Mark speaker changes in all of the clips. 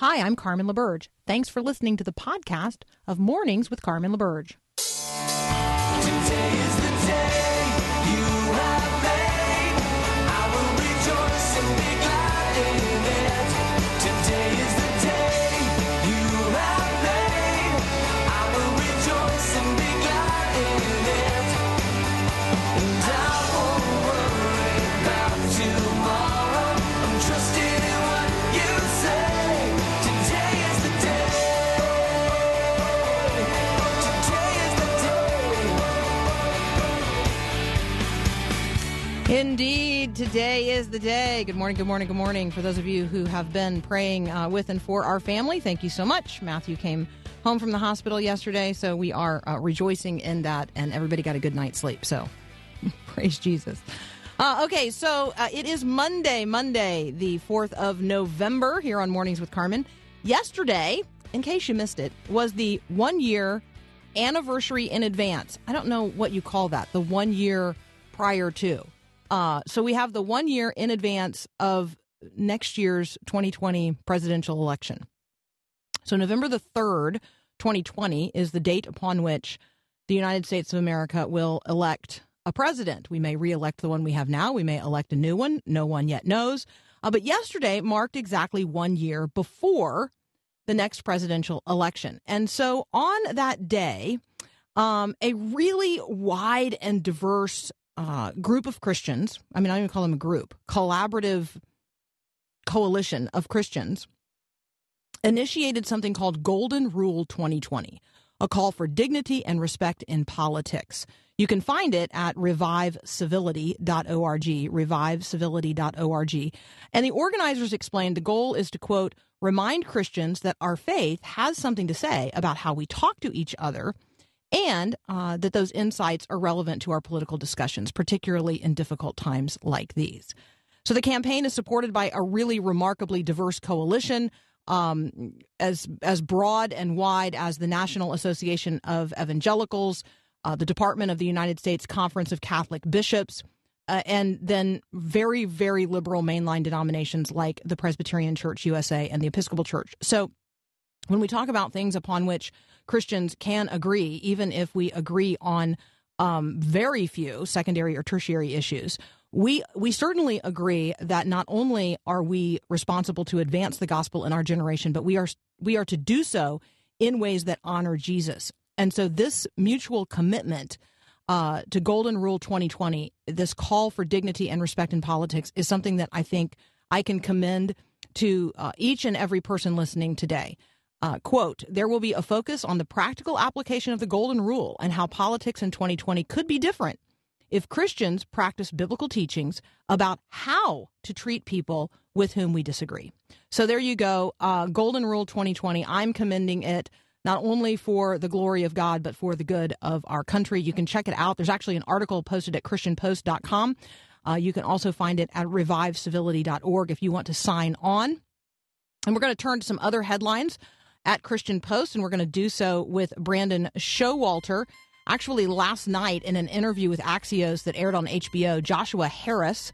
Speaker 1: Hi, I'm Carmen LaBerge. Thanks for listening to the podcast of Mornings with Carmen LaBerge. Indeed, today is the day. Good morning, good morning, good morning. For those of you who have been praying uh, with and for our family, thank you so much. Matthew came home from the hospital yesterday, so we are uh, rejoicing in that, and everybody got a good night's sleep. So praise Jesus. Uh, okay, so uh, it is Monday, Monday, the 4th of November, here on Mornings with Carmen. Yesterday, in case you missed it, was the one year anniversary in advance. I don't know what you call that, the one year prior to. Uh, so we have the one year in advance of next year's 2020 presidential election. So November the 3rd, 2020 is the date upon which the United States of America will elect a president. We may reelect the one we have now. We may elect a new one. No one yet knows. Uh, but yesterday marked exactly one year before the next presidential election. And so on that day, um, a really wide and diverse uh, group of Christians, I mean, I don't even call them a group, collaborative coalition of Christians, initiated something called Golden Rule 2020, a call for dignity and respect in politics. You can find it at revivecivility.org, revivecivility.org. And the organizers explained the goal is to, quote, remind Christians that our faith has something to say about how we talk to each other and uh, that those insights are relevant to our political discussions, particularly in difficult times like these. So the campaign is supported by a really remarkably diverse coalition, um, as as broad and wide as the National Association of Evangelicals, uh, the Department of the United States Conference of Catholic Bishops, uh, and then very very liberal mainline denominations like the Presbyterian Church USA and the Episcopal Church. So when we talk about things upon which Christians can agree, even if we agree on um, very few secondary or tertiary issues. We we certainly agree that not only are we responsible to advance the gospel in our generation, but we are we are to do so in ways that honor Jesus. And so this mutual commitment uh, to Golden Rule 2020, this call for dignity and respect in politics, is something that I think I can commend to uh, each and every person listening today. Uh, quote, there will be a focus on the practical application of the Golden Rule and how politics in 2020 could be different if Christians practice biblical teachings about how to treat people with whom we disagree. So there you go. Uh, Golden Rule 2020. I'm commending it not only for the glory of God, but for the good of our country. You can check it out. There's actually an article posted at ChristianPost.com. Uh, you can also find it at revivecivility.org if you want to sign on. And we're going to turn to some other headlines at Christian Post, and we're going to do so with Brandon Showalter. Actually, last night in an interview with Axios that aired on HBO, Joshua Harris,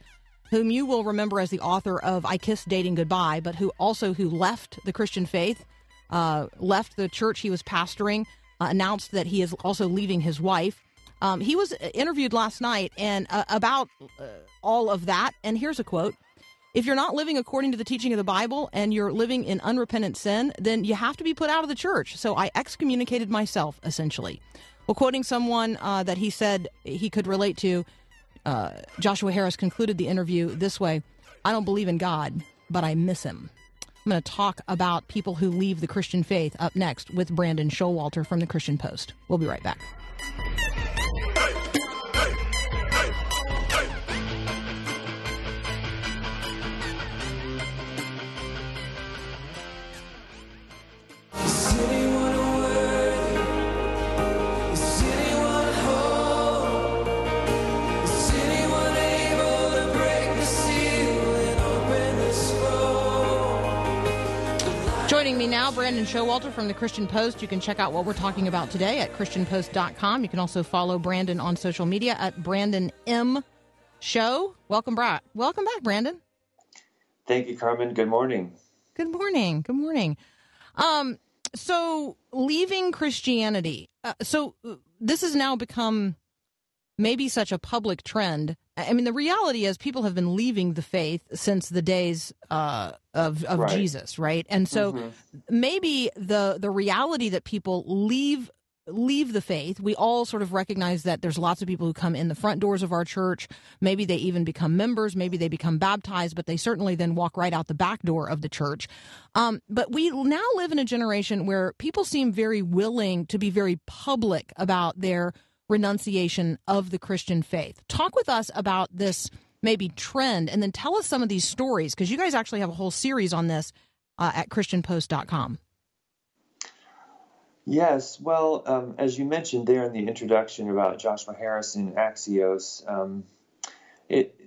Speaker 1: whom you will remember as the author of "I Kissed Dating Goodbye," but who also who left the Christian faith, uh, left the church he was pastoring, uh, announced that he is also leaving his wife. Um, he was interviewed last night and uh, about uh, all of that. And here's a quote if you're not living according to the teaching of the Bible and you're living in unrepentant sin, then you have to be put out of the church. So I excommunicated myself, essentially. Well, quoting someone uh, that he said he could relate to, uh, Joshua Harris concluded the interview this way I don't believe in God, but I miss him. I'm going to talk about people who leave the Christian faith up next with Brandon Showalter from the Christian Post. We'll be right back. Now, Brandon Showalter from the Christian Post. You can check out what we're talking about today at ChristianPost.com. You can also follow Brandon on social media at Brandon M Show. Welcome back. Welcome back, Brandon.
Speaker 2: Thank you, Carmen. Good morning.
Speaker 1: Good morning. Good morning. Um, so leaving Christianity. Uh, so uh, this has now become maybe such a public trend. I mean, the reality is people have been leaving the faith since the days uh, of of right. Jesus, right? And so mm-hmm. maybe the the reality that people leave leave the faith. We all sort of recognize that there's lots of people who come in the front doors of our church. Maybe they even become members. Maybe they become baptized, but they certainly then walk right out the back door of the church. Um, but we now live in a generation where people seem very willing to be very public about their renunciation of the Christian faith. Talk with us about this maybe trend and then tell us some of these stories because you guys actually have a whole series on this uh, at christianpost.com.
Speaker 2: Yes, well, um, as you mentioned there in the introduction about Joshua Harris and Axios, um, it,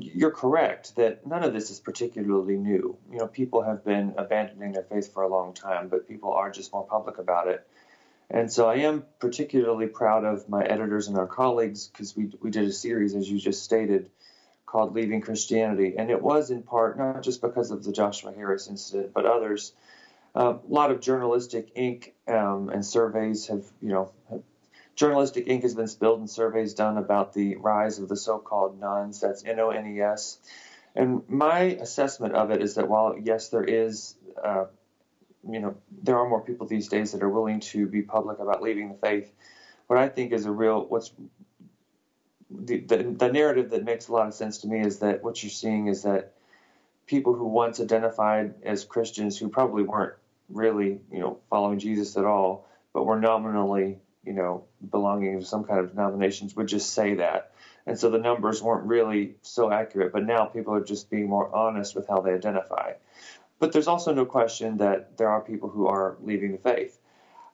Speaker 2: you're correct that none of this is particularly new. You know, people have been abandoning their faith for a long time, but people are just more public about it. And so I am particularly proud of my editors and our colleagues because we, we did a series, as you just stated, called Leaving Christianity. And it was in part not just because of the Joshua Harris incident, but others uh, a lot of journalistic ink um, and surveys have, you know, have, journalistic ink has been spilled in surveys done about the rise of the so-called nones. That's N-O-N-E-S. And my assessment of it is that while yes, there is, uh, you know, there are more people these days that are willing to be public about leaving the faith. What I think is a real what's the, the, the narrative that makes a lot of sense to me is that what you're seeing is that people who once identified as Christians who probably weren't really, you know, following Jesus at all, but were nominally, you know, belonging to some kind of denominations would just say that. And so the numbers weren't really so accurate, but now people are just being more honest with how they identify. But there's also no question that there are people who are leaving the faith.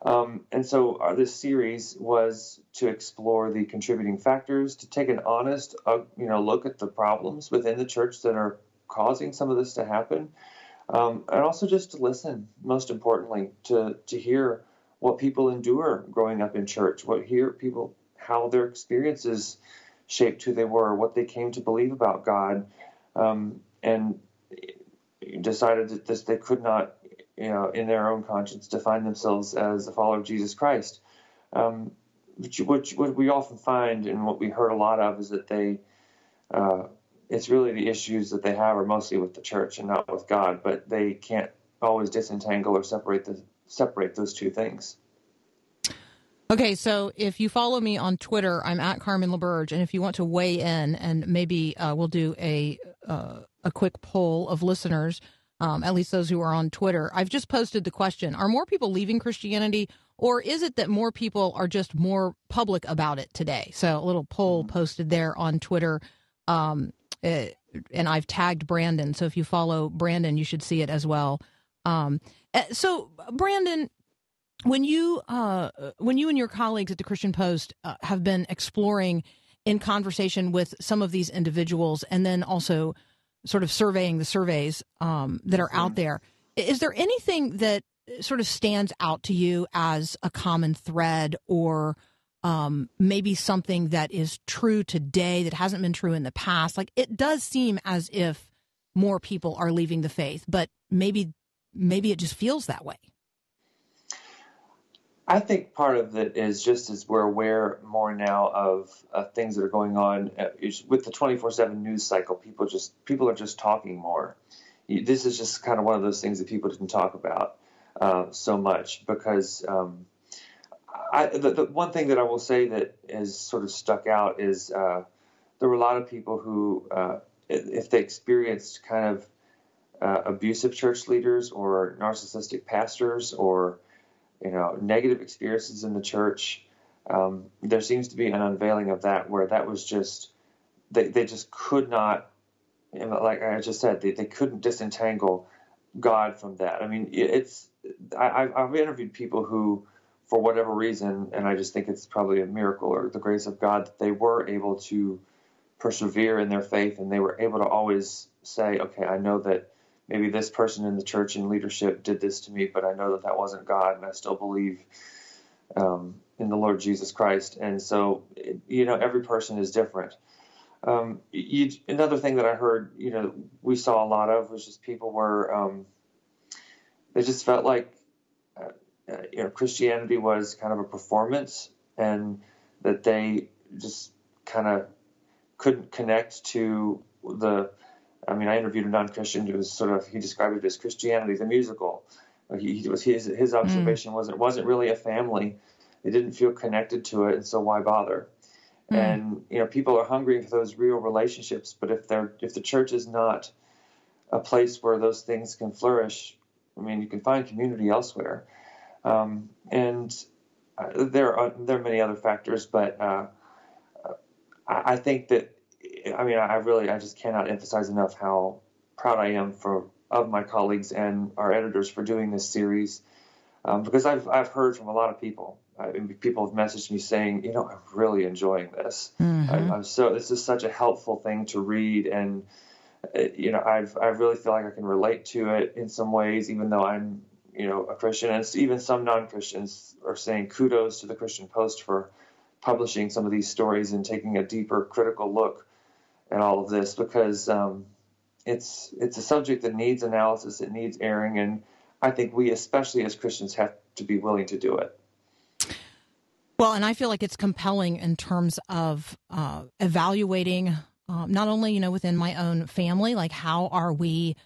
Speaker 2: Um, and so uh, this series was to explore the contributing factors, to take an honest, uh, you know, look at the problems within the church that are causing some of this to happen, um, and also just to listen. Most importantly, to to hear what people endure growing up in church, what hear people how their experiences shaped who they were, what they came to believe about God, um, and decided that this they could not, you know, in their own conscience, define themselves as a follower of Jesus Christ. Um, which, which, what we often find and what we heard a lot of is that they uh, it's really the issues that they have are mostly with the church and not with God, but they can't always disentangle or separate the separate those two things.
Speaker 1: Okay, so if you follow me on Twitter, I'm at Carmen LaBerge, and if you want to weigh in, and maybe uh, we'll do a uh, a quick poll of listeners, um, at least those who are on Twitter. I've just posted the question: Are more people leaving Christianity, or is it that more people are just more public about it today? So a little poll mm-hmm. posted there on Twitter. Um, uh, and I've tagged Brandon. So if you follow Brandon, you should see it as well. Um, uh, so Brandon, when you uh, when you and your colleagues at the Christian Post uh, have been exploring in conversation with some of these individuals, and then also sort of surveying the surveys um, that are out there, is there anything that sort of stands out to you as a common thread or um, maybe something that is true today that hasn't been true in the past. Like it does seem as if more people are leaving the faith, but maybe maybe it just feels that way.
Speaker 2: I think part of it is just as we're aware more now of things that are going on uh, with the 24/7 news cycle. People just people are just talking more. This is just kind of one of those things that people didn't talk about uh, so much because um, I, the, the, one thing that I will say that has sort of stuck out is uh, there were a lot of people who, uh, if they experienced kind of abusive church leaders or narcissistic pastors or you know negative experiences in the church, um, there seems to be an unveiling of that where that was just they they just could not, like I just said, they, they couldn't disentangle God from that. I mean, it's I, I've interviewed people who for whatever reason, and I just think it's probably a miracle or the grace of God that they were able to persevere in their faith and they were able to always say, okay, I know that maybe this person in the church and leadership did this to me, but I know that that wasn't God, and I still believe um, in the Lord Jesus Christ. And so, you know, every person is different. Um, you, another thing that I heard, you know, we saw a lot of was just people were um, they just felt like uh, uh, you know Christianity was kind of a performance, and that they just kind of couldn't connect to the. I mean, I interviewed a non-Christian who was sort of he described it as Christianity the musical. He, he was his his mm. observation mm. was it wasn't really a family. They didn't feel connected to it, and so why bother? Mm. And you know, people are hungry for those real relationships, but if they're if the church is not a place where those things can flourish, I mean, you can find community elsewhere. Um, and uh, there are there are many other factors, but uh, I, I, think that I mean I really I just cannot emphasize enough how proud I am for of my colleagues and our editors for doing this series um, because I've I've heard from a lot of people. I people have messaged me saying, you know, I'm really enjoying this. Mm-hmm. I, I'm so this is such a helpful thing to read and uh, you know, I've I really feel like I can relate to it in some ways, even though I'm you know, a Christian, and even some non-Christians are saying kudos to the Christian Post for publishing some of these stories and taking a deeper critical look at all of this because um, it's it's a subject that needs analysis, it needs airing, and I think we, especially as Christians, have to be willing to do it.
Speaker 1: Well, and I feel like it's compelling in terms of uh, evaluating um, not only you know within my own family, like how are we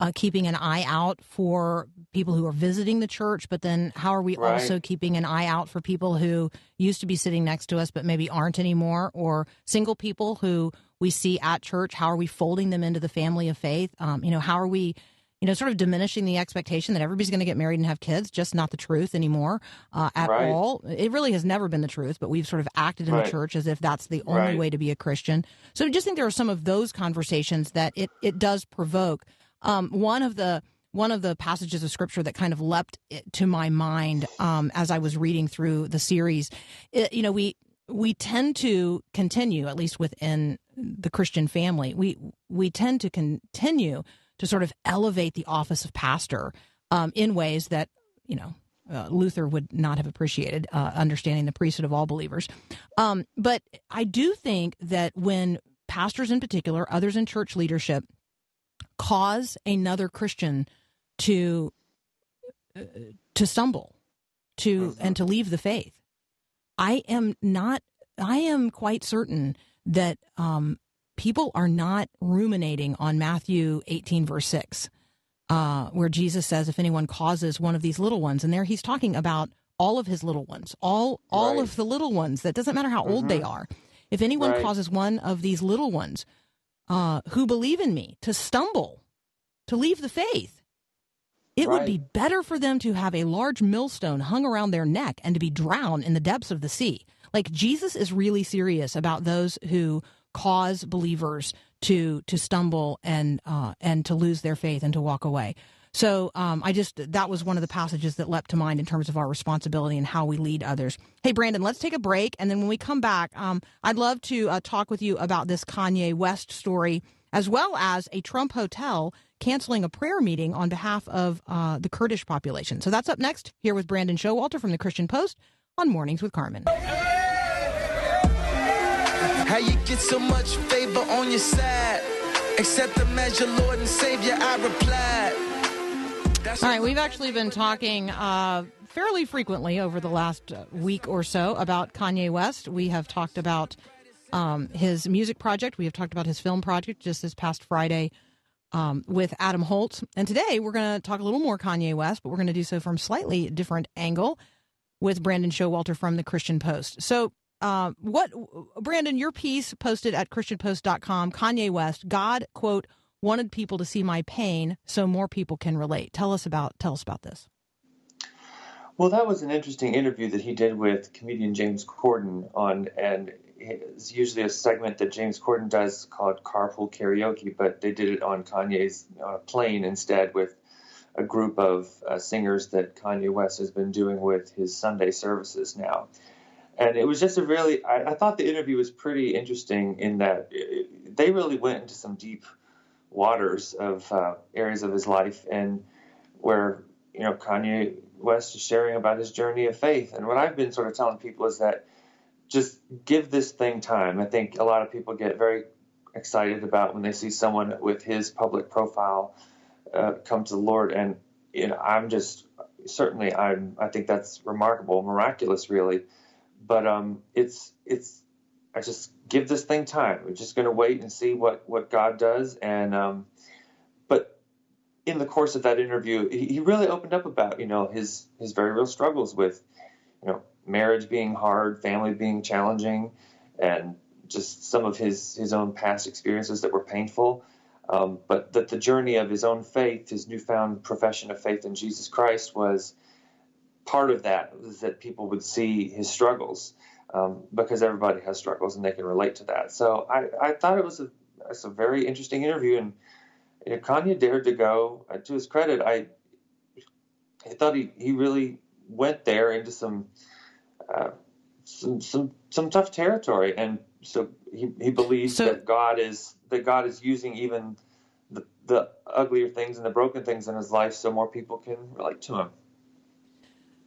Speaker 1: uh, keeping an eye out for people who are visiting the church, but then how are we right. also keeping an eye out for people who used to be sitting next to us but maybe aren't anymore, or single people who we see at church? How are we folding them into the family of faith? Um, you know, how are we? You know, sort of diminishing the expectation that everybody's going to get married and have kids, just not the truth anymore uh, at right. all. It really has never been the truth, but we've sort of acted in right. the church as if that's the only way to be a Christian. So I just think there are some of those conversations that it, it does provoke. Um, one of the one of the passages of scripture that kind of leapt to my mind um, as I was reading through the series, it, you know, we we tend to continue, at least within the Christian family, we we tend to continue to sort of elevate the office of pastor um, in ways that you know uh, Luther would not have appreciated, uh, understanding the priesthood of all believers. Um, but I do think that when pastors, in particular, others in church leadership, cause another Christian to uh, to stumble, to mm-hmm. and to leave the faith, I am not. I am quite certain that um, people are not ruminating on Matthew 18 verse 6, uh, where Jesus says, "If anyone causes one of these little ones," and there he's talking about all of his little ones, all all right. of the little ones. That doesn't matter how mm-hmm. old they mm-hmm. are. If anyone right. causes one of these little ones uh, who believe in me to stumble, to leave the faith. It right. would be better for them to have a large millstone hung around their neck and to be drowned in the depths of the sea. Like Jesus is really serious about those who cause believers to to stumble and uh, and to lose their faith and to walk away. So um, I just that was one of the passages that leapt to mind in terms of our responsibility and how we lead others. Hey, Brandon, let's take a break, and then when we come back, um, I'd love to uh, talk with you about this Kanye West story as well as a Trump hotel canceling a prayer meeting on behalf of uh, the Kurdish population. So that's up next here with Brandon Showalter from the Christian Post on Mornings with Carmen. How you get so much favor on your side? Accept the measure, Lord and Savior, I replied. All right, we've actually been talking uh, fairly frequently over the last uh, week or so about Kanye West. We have talked about um, his music project. We have talked about his film project just this past Friday um, with Adam Holz. And today we're going to talk a little more Kanye West, but we're going to do so from slightly different angle with Brandon Showalter from the Christian Post. So, uh, what, Brandon, your piece posted at ChristianPost.com, Kanye West, God, quote, wanted people to see my pain so more people can relate. Tell us about tell us about this.
Speaker 2: Well, that was an interesting interview that he did with comedian James Corden on, and it's usually a segment that James Corden does called Carpool Karaoke, but they did it on Kanye's uh, plane instead with a group of uh, singers that Kanye West has been doing with his Sunday services now. And it was just a really, I, I thought the interview was pretty interesting in that it, they really went into some deep waters of uh, areas of his life, and where you know Kanye West is sharing about his journey of faith. And what I've been sort of telling people is that just give this thing time. I think a lot of people get very excited about when they see someone with his public profile uh, come to the Lord, and you know, I'm just certainly I'm I think that's remarkable, miraculous, really. But um, it's it's I just give this thing time. We're just going to wait and see what what God does. And um, but in the course of that interview, he, he really opened up about you know his his very real struggles with you know marriage being hard, family being challenging, and just some of his his own past experiences that were painful. Um, but that the journey of his own faith, his newfound profession of faith in Jesus Christ, was part of that. Was that people would see his struggles um, because everybody has struggles and they can relate to that. So I, I thought it was a, it's a very interesting interview, and you know, Kanye dared to go. Uh, to his credit, I I thought he, he really went there into some uh, some some some tough territory, and so he he believes so, that God is that God is using even the the uglier things and the broken things in his life, so more people can relate to him.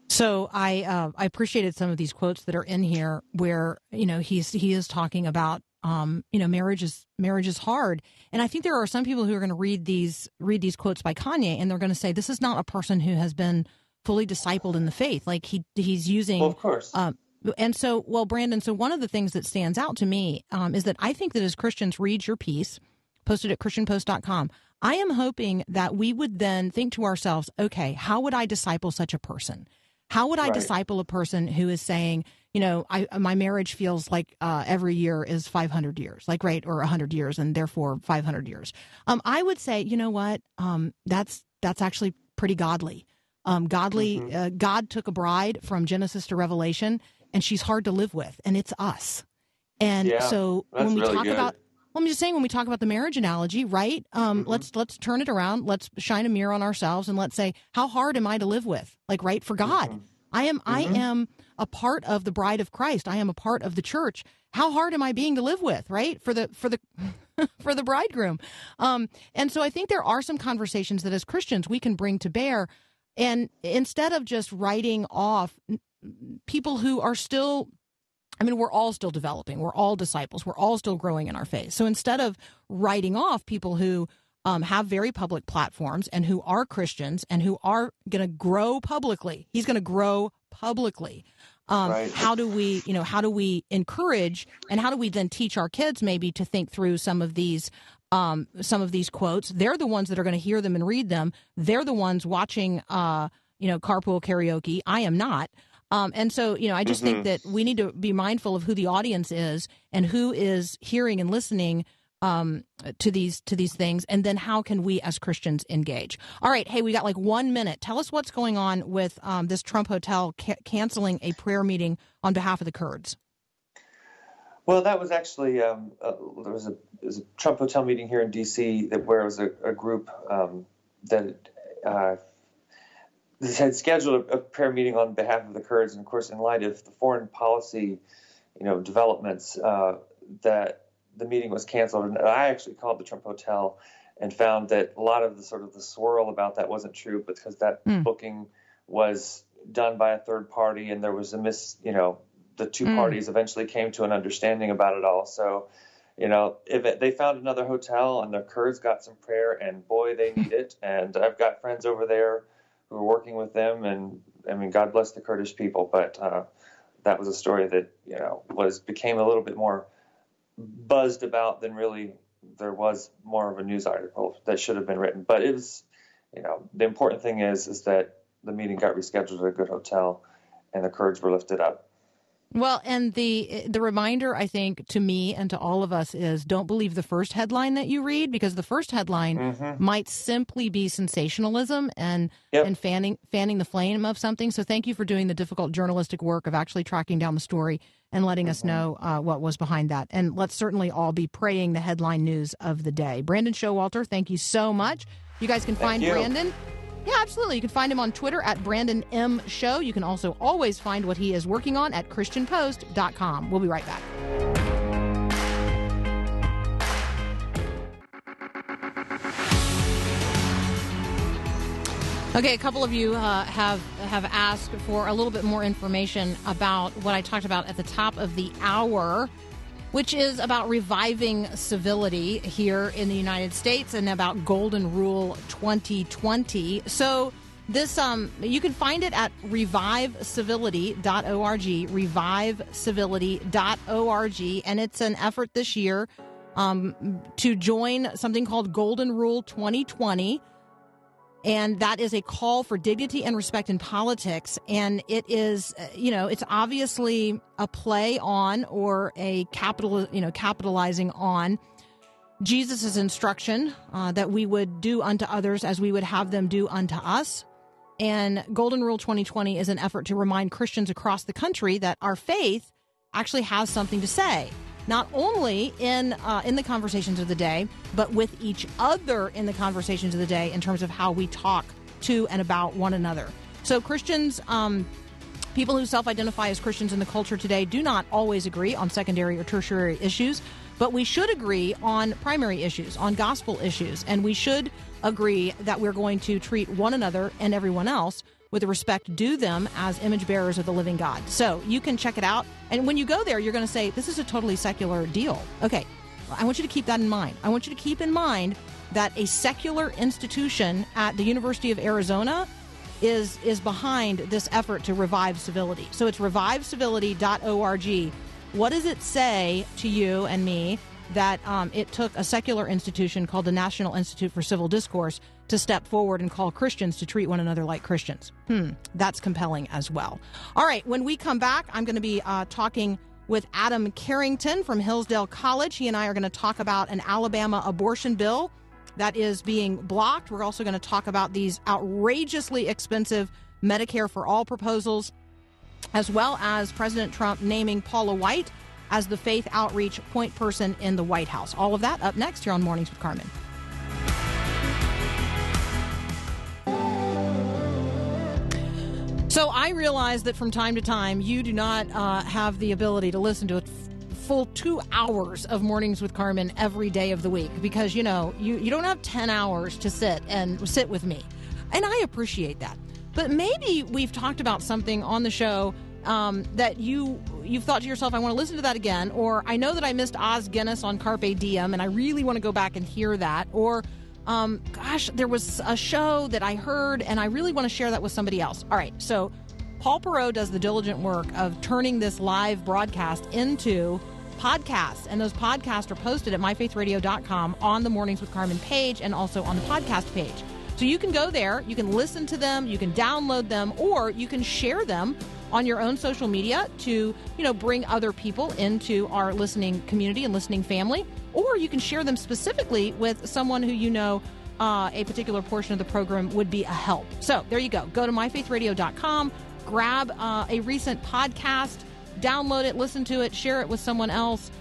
Speaker 1: So I uh, I appreciated some of these quotes that are in here where you know he's he is talking about um, you know marriage is marriage is hard. And I think there are some people who are going to read these read these quotes by Kanye and they're going to say this is not a person who has been fully discipled in the faith. Like he he's using
Speaker 2: well, of course.
Speaker 1: um, and so well Brandon so one of the things that stands out to me um, is that I think that as Christians read your piece posted at christianpost.com I am hoping that we would then think to ourselves okay how would I disciple such a person how would I right. disciple a person who is saying, you know, I, my marriage feels like uh, every year is 500 years, like right, or 100 years, and therefore 500 years. Um, I would say, you know what, um, that's that's actually pretty godly. Um, godly, mm-hmm. uh, God took a bride from Genesis to Revelation, and she's hard to live with, and it's us. And
Speaker 2: yeah,
Speaker 1: so when we
Speaker 2: really
Speaker 1: talk
Speaker 2: good.
Speaker 1: about well, I'm just saying when we talk about the marriage analogy, right? Um, mm-hmm. Let's let's turn it around. Let's shine a mirror on ourselves and let's say, how hard am I to live with? Like, right for God. Mm-hmm. I am mm-hmm. I am a part of the bride of Christ. I am a part of the church. How hard am I being to live with? Right for the for the for the bridegroom. Um, and so I think there are some conversations that as Christians we can bring to bear, and instead of just writing off people who are still I mean, we're all still developing. We're all disciples. We're all still growing in our faith. So instead of writing off people who um, have very public platforms and who are Christians and who are going to grow publicly, he's going to grow publicly. Um, right. How do we, you know, how do we encourage and how do we then teach our kids maybe to think through some of these um, some of these quotes? They're the ones that are going to hear them and read them. They're the ones watching, uh, you know, carpool karaoke. I am not. Um, and so, you know, I just mm-hmm. think that we need to be mindful of who the audience is and who is hearing and listening um, to these to these things, and then how can we as Christians engage? All right, hey, we got like one minute. Tell us what's going on with um, this Trump hotel ca- canceling a prayer meeting on behalf of the Kurds.
Speaker 2: Well, that was actually um, uh, there was a, was a, Trump hotel meeting here in D.C. that where it was a, a group um, that uh, had scheduled a, a, prayer meeting on behalf of the Kurds, and of course, in light of the foreign policy, you know, developments uh, that the meeting was canceled. And I actually called the Trump Hotel and found that a lot of the sort of the swirl about that wasn't true because that mm. booking was done by a third party, and there was a miss, you know, the two mm. parties eventually came to an understanding about it all. So you know, if it, they found another hotel and the Kurds got some prayer, and boy, they need it. And I've got friends over there who are working with them, and I mean, God bless the Kurdish people. But uh, that was a story that you know was became a little bit more buzzed about than really there was more of a news article that should have been written. But it was, you know, the important thing is is that the meeting got rescheduled at a good hotel, and the Kurds were lifted up.
Speaker 1: Well, and the the reminder I think to me and to all of us is don't believe the first headline that you read because the first headline mm-hmm. might simply be sensationalism and yep. and fanning fanning the flame of something. So thank you for doing the difficult journalistic work of actually tracking down the story and letting mm-hmm. us know uh, what was behind that. And let's certainly all be praying the headline news of the day. Brandon Showalter, thank you so much. You guys can find Brandon yeah, absolutely. You can find him on Twitter at Brandon M. Show. You can also always find what he is working on at ChristianPost.com. We'll be right back. Okay, a couple of you uh, have have asked for a little bit more information about what I talked about at the top of the hour which is about reviving civility here in the United States and about Golden Rule 2020. So, this um you can find it at revivecivility.org, revivecivility.org, and it's an effort this year um, to join something called Golden Rule 2020. And that is a call for dignity and respect in politics. And it is, uh, you know, it's obviously a play on or a capital, you know, capitalizing on Jesus' instruction uh, that we would do unto others as we would have them do unto us. And Golden Rule 2020 is an effort to remind Christians across the country that our faith actually has something to say not only in uh, in the conversations of the day, but with each other in the conversations of the day in terms of how we talk to and about one another. So Christians, um, people who self-identify as Christians in the culture today, do not always agree on secondary or tertiary issues, but we should agree on primary issues, on gospel issues, and we should agree that we're going to treat one another and everyone else with the respect due them as image bearers of the living God. So you can check it out. And when you go there, you're going to say, this is a totally secular deal. Okay, I want you to keep that in mind. I want you to keep in mind that a secular institution at the University of Arizona is is behind this effort to revive civility. So it's revivecivility.org. What does it say to you and me that um, it took a secular institution called the National Institute for Civil Discourse to step forward and call Christians to treat one another like Christians. Hmm, that's compelling as well. All right, when we come back, I'm going to be uh, talking with Adam Carrington from Hillsdale College. He and I are going to talk about an Alabama abortion bill that is being blocked. We're also going to talk about these outrageously expensive Medicare for All proposals, as well as President Trump naming Paula White as the faith outreach point person in the White House. All of that up next here on Mornings with Carmen. So I realize that from time to time you do not uh, have the ability to listen to a full two hours of mornings with Carmen every day of the week because you know you, you don't have 10 hours to sit and sit with me. And I appreciate that. But maybe we've talked about something on the show um, that you you've thought to yourself, I want to listen to that again, or I know that I missed Os Guinness on Carpe Diem and I really want to go back and hear that, or um, gosh, there was a show that I heard and I really want to share that with somebody else. All right, so Paul Perot does the diligent work of turning this live broadcast into podcasts, and those podcasts are posted at myfaithradio.com on the Mornings with Carmen page and also on the podcast page. So you can go there, you can listen to them, you can download them, or you can share them on your own social media to, you know, bring other people into our listening community and listening family or you can share them specifically with someone who you know uh, a particular portion of the program would be a help. So there you go. Go to myfaithradio.com, grab uh, a recent podcast, download it, listen to it, share it with someone else,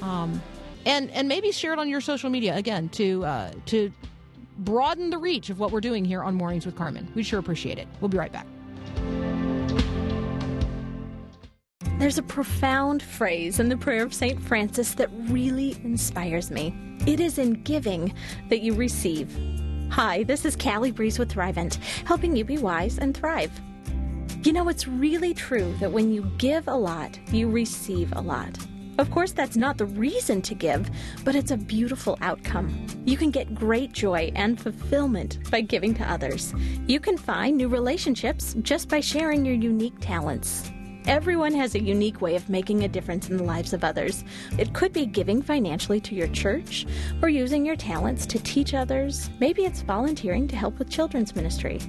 Speaker 1: um, and and maybe share it on your social media again to uh, to broaden the reach of what we're doing here on Mornings with Carmen. We sure appreciate it. We'll be right back.
Speaker 3: There's a profound phrase in the prayer of St. Francis that really inspires me. It is in giving that you receive. Hi, this is Callie Breeze with Thrivent, helping you be wise and thrive. You know, it's really true that when you give a lot, you receive a lot. Of course, that's not the reason to give, but it's a beautiful outcome. You can get great joy and fulfillment by giving to others. You can find new relationships just by sharing your unique talents. Everyone has a unique way of making a difference in the lives of others. It could be giving financially to your church, or using your talents to teach others. Maybe it's volunteering to help with children's ministry.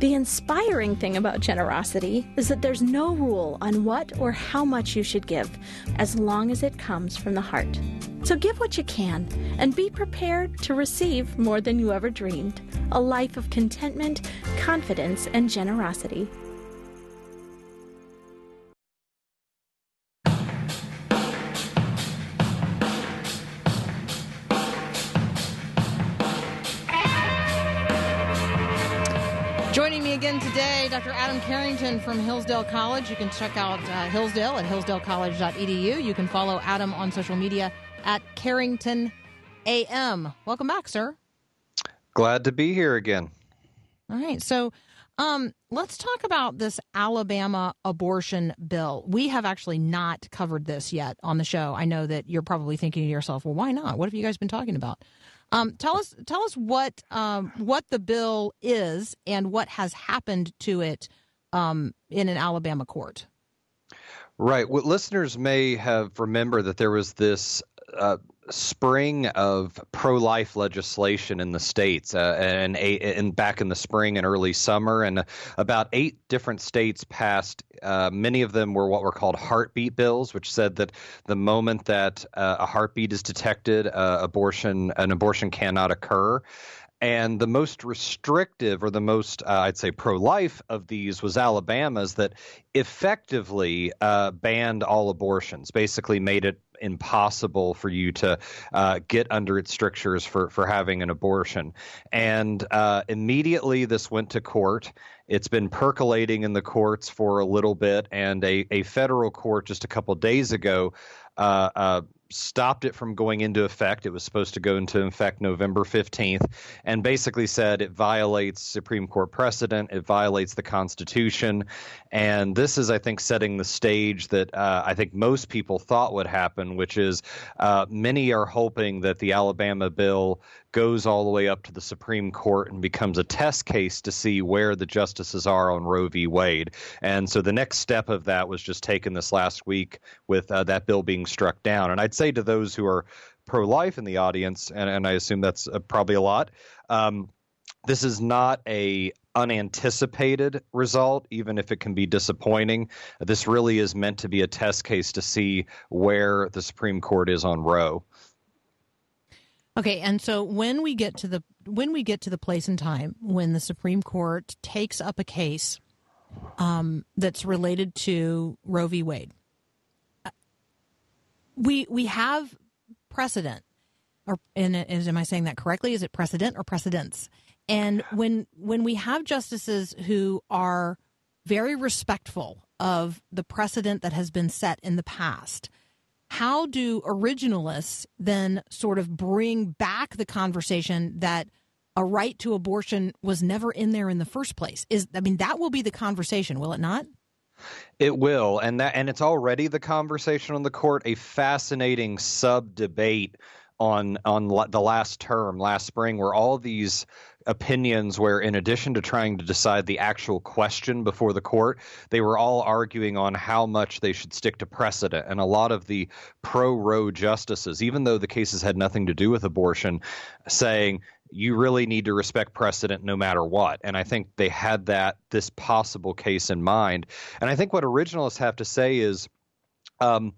Speaker 3: The inspiring thing about generosity is that there's no rule on what or how much you should give, as long as it comes from the heart. So give what you can and be prepared to receive more than you ever dreamed a life of contentment, confidence, and generosity.
Speaker 1: Again today, Dr. Adam Carrington from Hillsdale College. You can check out uh, Hillsdale at hillsdalecollege.edu. You can follow Adam on social media at Carrington AM. Welcome back, sir.
Speaker 4: Glad to be here again.
Speaker 1: All right. So um, let's talk about this Alabama abortion bill. We have actually not covered this yet on the show. I know that you're probably thinking to yourself, well, why not? What have you guys been talking about? Um, tell us, tell us what um, what the bill is and what has happened to it um, in an Alabama court.
Speaker 4: Right. What listeners may have remembered that there was this uh, spring of pro-life legislation in the states, uh, and, and back in the spring and early summer, and about eight different states passed. Uh, many of them were what were called heartbeat bills, which said that the moment that uh, a heartbeat is detected, uh, abortion an abortion cannot occur. And the most restrictive, or the most, uh, I'd say, pro life of these was Alabama's that effectively uh, banned all abortions, basically made it impossible for you to uh, get under its strictures for, for having an abortion. And uh, immediately this went to court. It's been percolating in the courts for a little bit, and a, a federal court just a couple days ago uh, uh stopped it from going into effect. It was supposed to go into effect November 15th, and basically said it violates Supreme Court precedent, it violates the Constitution. And this is, I think, setting the stage that uh, I think most people thought would happen, which is uh, many are hoping that the Alabama bill goes all the way up to the Supreme Court and becomes a test case to see where the justices are on Roe v. Wade. And so the next step of that was just taken this last week with uh, that bill being struck down. And I'd say to those who are pro life in the audience, and, and I assume that's uh, probably a lot. Um, this is not a unanticipated result, even if it can be disappointing. This really is meant to be a test case to see where the Supreme Court is on Roe.
Speaker 1: Okay, and so when we get to the when we get to the place and time when the Supreme Court takes up a case um, that's related to Roe v. Wade, we we have precedent, or and is am I saying that correctly? Is it precedent or precedents? And when when we have justices who are very respectful of the precedent that has been set in the past, how do originalists then sort of bring back the conversation that a right to abortion was never in there in the first place? Is I mean that will be the conversation, will it not?
Speaker 4: It will, and that and it's already the conversation on the court. A fascinating sub debate on on the last term last spring, where all these opinions where, in addition to trying to decide the actual question before the court, they were all arguing on how much they should stick to precedent. And a lot of the pro Roe justices, even though the cases had nothing to do with abortion, saying, you really need to respect precedent no matter what. And I think they had that, this possible case in mind. And I think what originalists have to say is, um,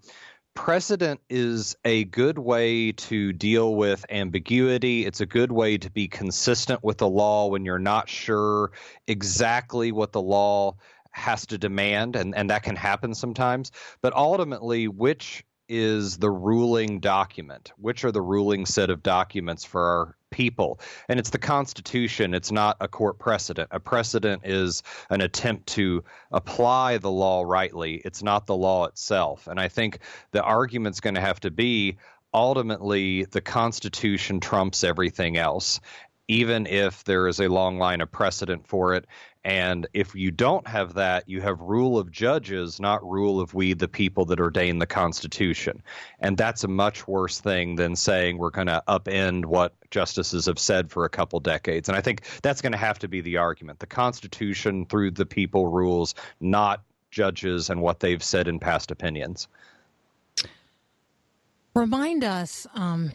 Speaker 4: precedent is a good way to deal with ambiguity. It's a good way to be consistent with the law when you're not sure exactly what the law has to demand, and, and that can happen sometimes. But ultimately, which is the ruling document? Which are the ruling set of documents for our people? And it's the Constitution. It's not a court precedent. A precedent is an attempt to apply the law rightly. It's not the law itself. And I think the argument's going to have to be ultimately the Constitution trumps everything else even if there is a long line of precedent for it. And if you don't have that, you have rule of judges, not rule of we, the people that ordain the Constitution. And that's a much worse thing than saying we're going to upend what justices have said for a couple decades. And I think that's going to have to be the argument. The Constitution, through the people, rules, not judges and what they've said in past opinions.
Speaker 1: Remind us. Um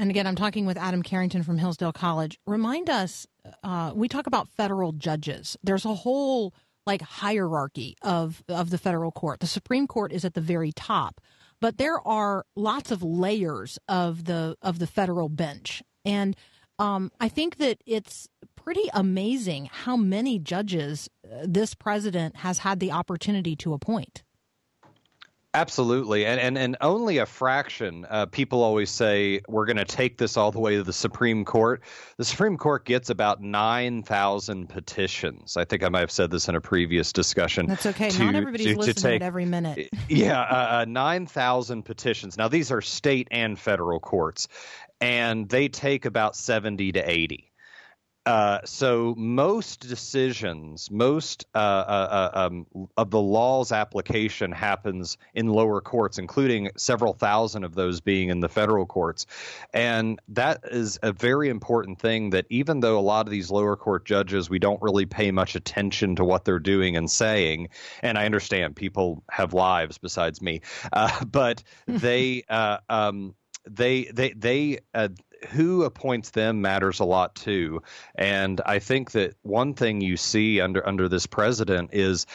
Speaker 1: and again, I'm talking with Adam Carrington from Hillsdale College. Remind us, uh, we talk about federal judges. There's a whole like hierarchy of of the federal court. The Supreme Court is at the very top, but there are lots of layers of the of the federal bench, and um, I think that it's pretty amazing how many judges uh, this president has had the opportunity to appoint.
Speaker 4: Absolutely, and and and only a fraction. Uh, people always say we're going to take this all the way to the Supreme Court. The Supreme Court gets about nine thousand petitions. I think I might have said this in a previous discussion.
Speaker 1: That's okay. To, Not everybody's to, listening to take, every minute.
Speaker 4: yeah, uh, uh, nine thousand petitions. Now these are state and federal courts, and they take about seventy to eighty Uh, so most decisions, most uh, uh, uh, um, of the law's application happens in lower courts, including several thousand of those being in the federal courts, and that is a very important thing. That even though a lot of these lower court judges, we don't really pay much attention to what they're doing and saying, and I understand people have lives besides me, uh, but they. Uh, um, they they they uh, who appoints them matters a lot too. And I think that one thing you see under under this president is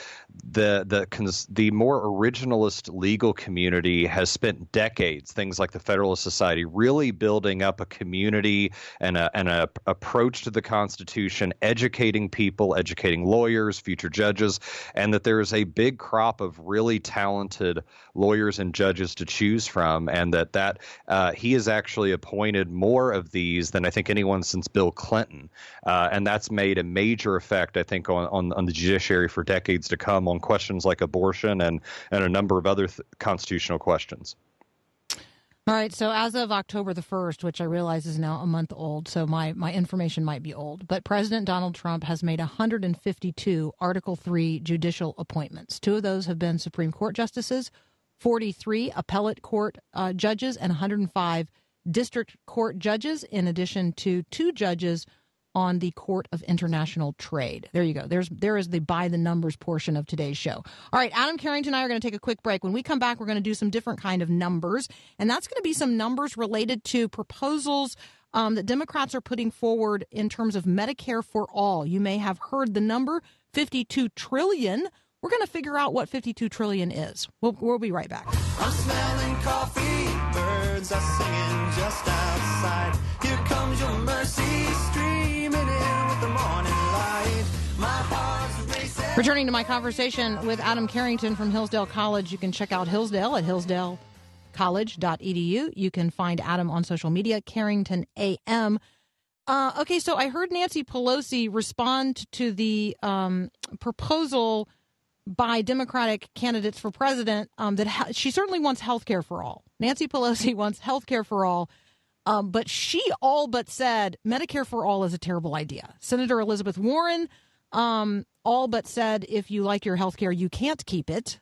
Speaker 4: the the the more originalist legal community has spent decades, things like the Federalist Society, really building up a community and a and a approach to the Constitution, educating people, educating lawyers, future judges, and that there is a big crop of really talented lawyers and judges to choose from, and that that uh, he has actually appointed more of these than I think anyone since Bill Clinton, uh, and that's made a major effect, I think, on, on, on the judiciary for decades to come on questions like abortion and and a number of other th- constitutional questions.
Speaker 1: All right. So as of October the 1st, which I realize is now a month old, so my, my information might be old, but President Donald Trump has made 152 Article 3 judicial appointments. Two of those have been Supreme Court justices, 43 appellate court uh, judges, and 105 district court judges, in addition to two judges on the Court of International Trade. There you go. There's there is the by the numbers portion of today's show. All right, Adam Carrington and I are going to take a quick break. When we come back, we're going to do some different kind of numbers, and that's going to be some numbers related to proposals um, that Democrats are putting forward in terms of Medicare for all. You may have heard the number 52 trillion. We're going to figure out what 52 trillion is. We'll, we'll be right back. Birds are singing just outside. Here comes your mercy streaming in with the morning light. Returning to my conversation with Adam Carrington from Hillsdale College, you can check out Hillsdale at hillsdalecollege.edu. You can find Adam on social media, Carrington AM. Uh, okay, so I heard Nancy Pelosi respond to the um, proposal by Democratic candidates for president um, that ha- she certainly wants health care for all. Nancy Pelosi wants health care for all, um, but she all but said Medicare for all is a terrible idea. Senator Elizabeth Warren um, all but said if you like your health care, you can't keep it.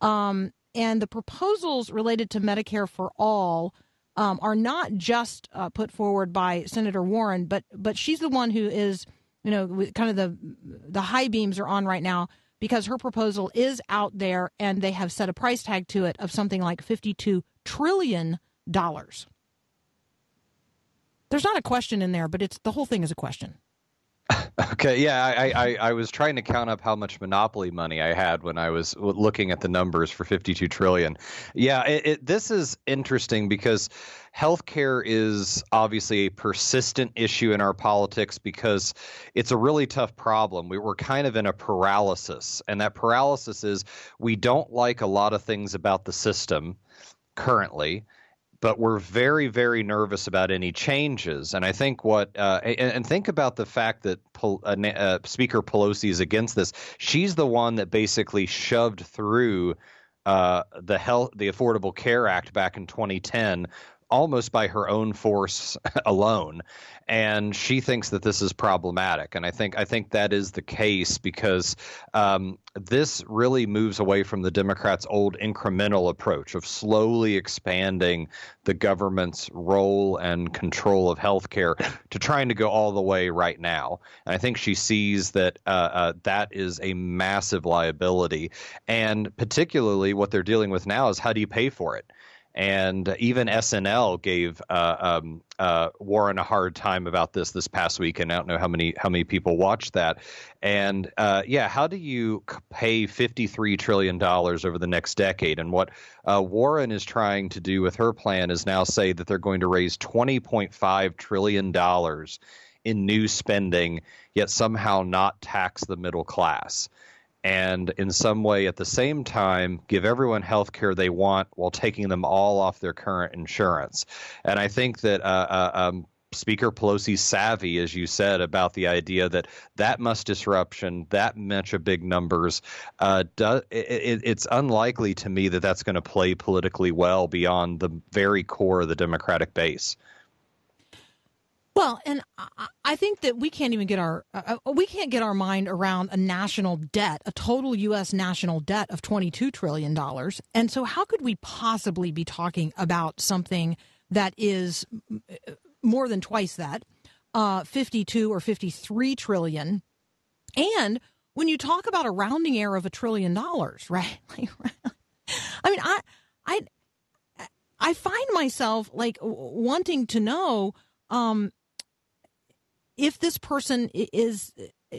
Speaker 1: Um, and the proposals related to Medicare for all um, are not just uh, put forward by Senator Warren, but but she's the one who is, you know, kind of the the high beams are on right now because her proposal is out there and they have set a price tag to it of something like $52 trillion. There's not a question in there, but it's the whole thing is a question.
Speaker 4: Okay, yeah, I, I, I, was trying to count up how much monopoly money I had when I was looking at the numbers for 52 trillion. Yeah, it, it, this is interesting because healthcare is obviously a persistent issue in our politics because it's a really tough problem. We, we're kind of in a paralysis, and that paralysis is we don't like a lot of things about the system currently but we're very, very nervous about any changes. And I think what, uh, and, and, think about the fact that Pol- uh, uh, Speaker Pelosi is against this. She's the one that basically shoved through uh, the health, the Affordable Care Act back in 2010, almost by her own force alone and she thinks that this is problematic. And i think i think that is the case because um, this really moves away from the democrats old incremental approach of slowly expanding the government's role and control of healthcare to trying to go all the way right now. And i think she sees that uh, uh, that is a massive liability. And particularly what they're dealing with now is how do you pay for it and even SNL gave uh, um, uh, Warren a hard time about this this past week, and I don't know how many how many people watched that. And uh, yeah, how do you pay fifty three trillion dollars over the next decade? And what uh, Warren is trying to do with her plan is now say that they're going to raise twenty point five trillion dollars in new spending, yet somehow not tax the middle class and in some way at the same time give everyone health care they want while taking them all off their current insurance. And I think that uh, uh, um, Speaker Pelosi's savvy, as you said, about the idea that that much disruption, that much of big numbers, uh, do, it, it's unlikely to me that that's going to play politically well beyond the very core of the Democratic base.
Speaker 1: Well, and I think that we can't even get our uh, uh, we can't get our mind around a national debt, a total U.S. national debt of twenty two trillion dollars. And so, how could we possibly be talking about something that is more than twice that, uh, fifty two or fifty three trillion? And when you talk about a rounding error of a trillion dollars, right? I mean, I I I find myself like wanting to know. Um, if this person is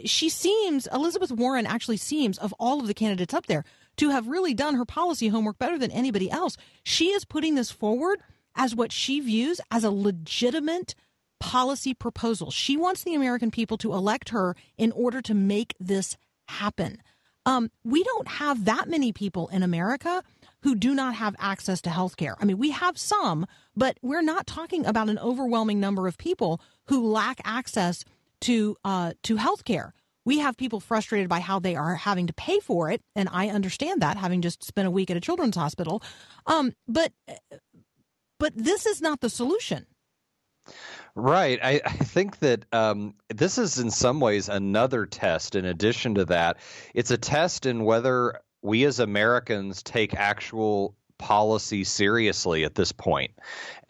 Speaker 1: she seems Elizabeth Warren actually seems of all of the candidates up there to have really done her policy homework better than anybody else. She is putting this forward as what she views as a legitimate policy proposal. She wants the American people to elect her in order to make this happen. Um, we don't have that many people in America who do not have access to health care. I mean, we have some, but we're not talking about an overwhelming number of people who lack access to uh, to health care. We have people frustrated by how they are having to pay for it, and I understand that, having just spent a week at a children's hospital. Um, but but this is not the solution.
Speaker 4: Right. I, I think that um, this is in some ways another test. In addition to that, it's a test in whether we as Americans take actual policy seriously at this point.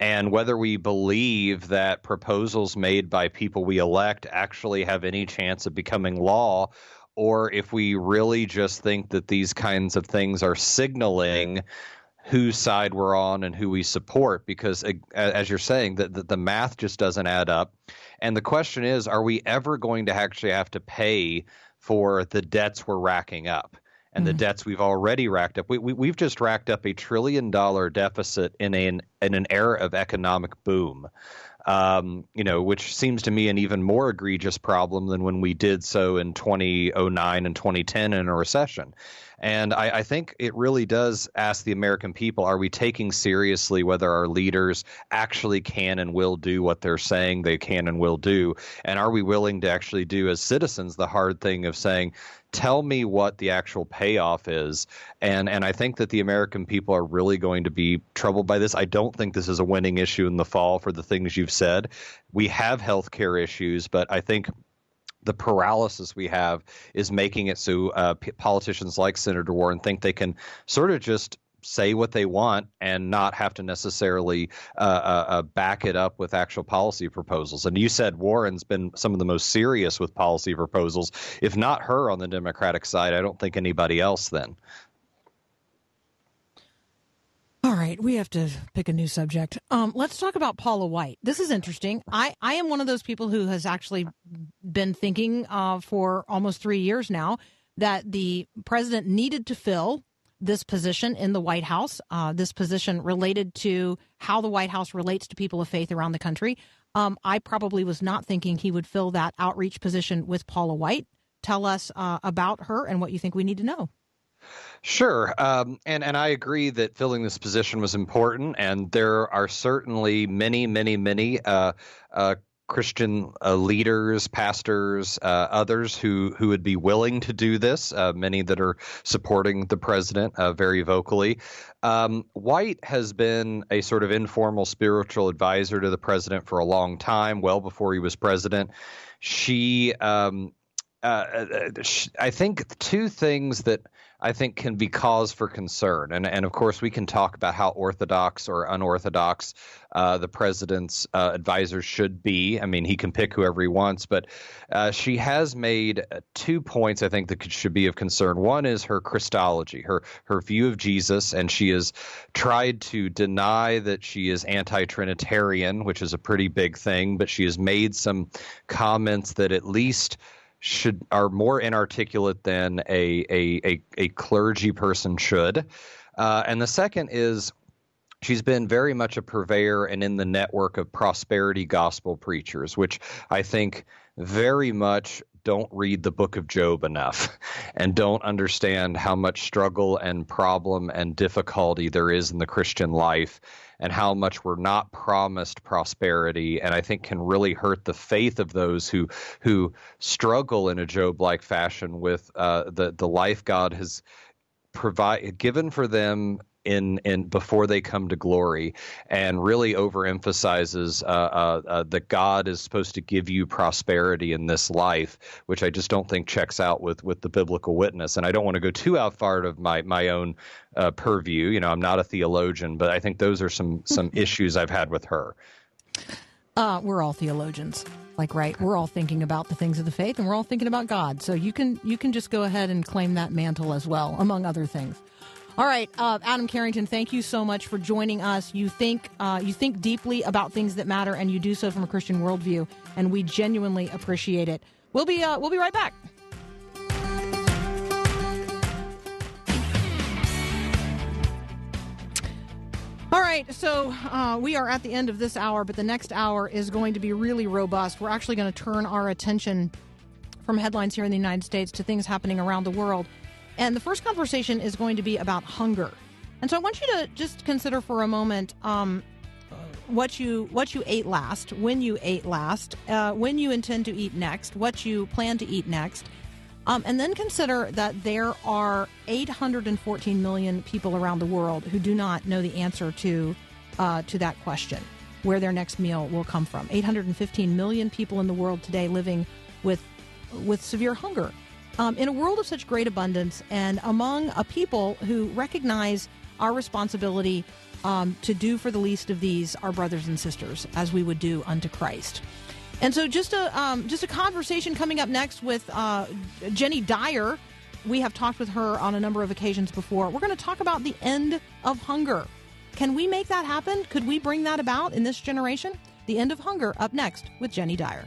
Speaker 4: and whether we believe that proposals made by people we elect actually have any chance of becoming law or if we really just think that these kinds of things are signaling whose side we're on and who we support because as you're saying that the, the math just doesn't add up and the question is are we ever going to actually have to pay for the debts we're racking up and mm-hmm. the debts we've already racked up. We, we, have just racked up a trillion dollar deficit in an in an era of economic boom. Um, you know, which seems to me an even more egregious problem than when we did so in 2009 and 2010 in a recession. And I, I, think it really does ask the American people are we taking seriously whether our leaders actually can and will do what they're saying they can and will do? And are we willing to actually do, as citizens, the hard thing of saying, tell me what the actual payoff is. And and I think that the American people are really going to be troubled by this. I don't think this is a winning issue in the fall for the things you've said. We have health care issues but I think the paralysis we have is making it so uh, p- politicians like Senator Warren think they can sort of just say what they want and not have to necessarily uh, uh, uh, back it up with actual policy proposals. And you said Warren's been some of the most serious with policy proposals. If not her on the Democratic side, I don't think anybody else then.
Speaker 1: All right, we have to pick a new subject. Um, let's talk about Paula White. This is interesting. I, I am one of those people who has actually been thinking uh, for almost three years now that the president needed to fill this position in the White House, uh, this position related to how the White House relates to people of faith around the country. Um, I probably was not thinking he would fill that outreach position with Paula White. Tell us uh, about her and what you think we need to know.
Speaker 4: Sure, um, and and I agree that filling this position was important, and there are certainly many, many, many uh, uh, Christian uh, leaders, pastors, uh, others who who would be willing to do this. Uh, many that are supporting the president uh, very vocally. Um, White has been a sort of informal spiritual advisor to the president for a long time, well before he was president. She um, I think two things that I think can be cause for concern. And, and of course, we can talk about how orthodox or unorthodox uh, the president's uh, advisors should be. I mean, he can pick whoever he wants, but uh, she has made two points I think that should be of concern. One is her Christology, her her view of Jesus, and she has tried to deny that she is anti-Trinitarian, which is a pretty big thing. But she has made some comments that at least should are more inarticulate than a a a, a clergy person should. Uh, and the second is she's been very much a purveyor and in the network of prosperity gospel preachers, which I think very much don't read the book of Job enough and don't understand how much struggle and problem and difficulty there is in the Christian life and how much we're not promised prosperity and I think can really hurt the faith of those who who struggle in a Job like fashion with uh, the the life God has provide given for them in in before they come to glory, and really overemphasizes uh, uh, uh, that God is supposed to give you prosperity in this life, which I just don't think checks out with with the biblical witness. And I don't want to go too out far of my my own uh, purview. You know, I'm not a theologian, but I think those are some some issues I've had with her.
Speaker 1: Uh, we're all theologians like right we're all thinking about the things of the faith and we're all thinking about god so you can you can just go ahead and claim that mantle as well among other things all right, uh, Adam Carrington, thank you so much for joining us. You think uh, you think deeply about things that matter, and you do so from a Christian worldview, and we genuinely appreciate it. We'll be uh, we'll be right back. All right, so uh, we are at the end of this hour, but the next hour is going to be really robust. We're actually going to turn our attention from headlines here in the United States to things happening around the world. And the first conversation is going to be about hunger. And so I want you to just consider for a moment um, what you what you ate last, when you ate last, uh, when you intend to eat next, what you plan to eat next, um, and then consider that there are 814 million people around the world who do not know the answer to uh, to that question, where their next meal will come from. 815 million people in the world today living with with severe hunger. Um, in a world of such great abundance, and among a people who recognize our responsibility um, to do for the least of these, our brothers and sisters, as we would do unto Christ. And so, just a um, just a conversation coming up next with uh, Jenny Dyer. We have talked with her on a number of occasions before. We're going to talk about the end of hunger. Can we make that happen? Could we bring that about in this generation? The end of hunger up next with Jenny Dyer.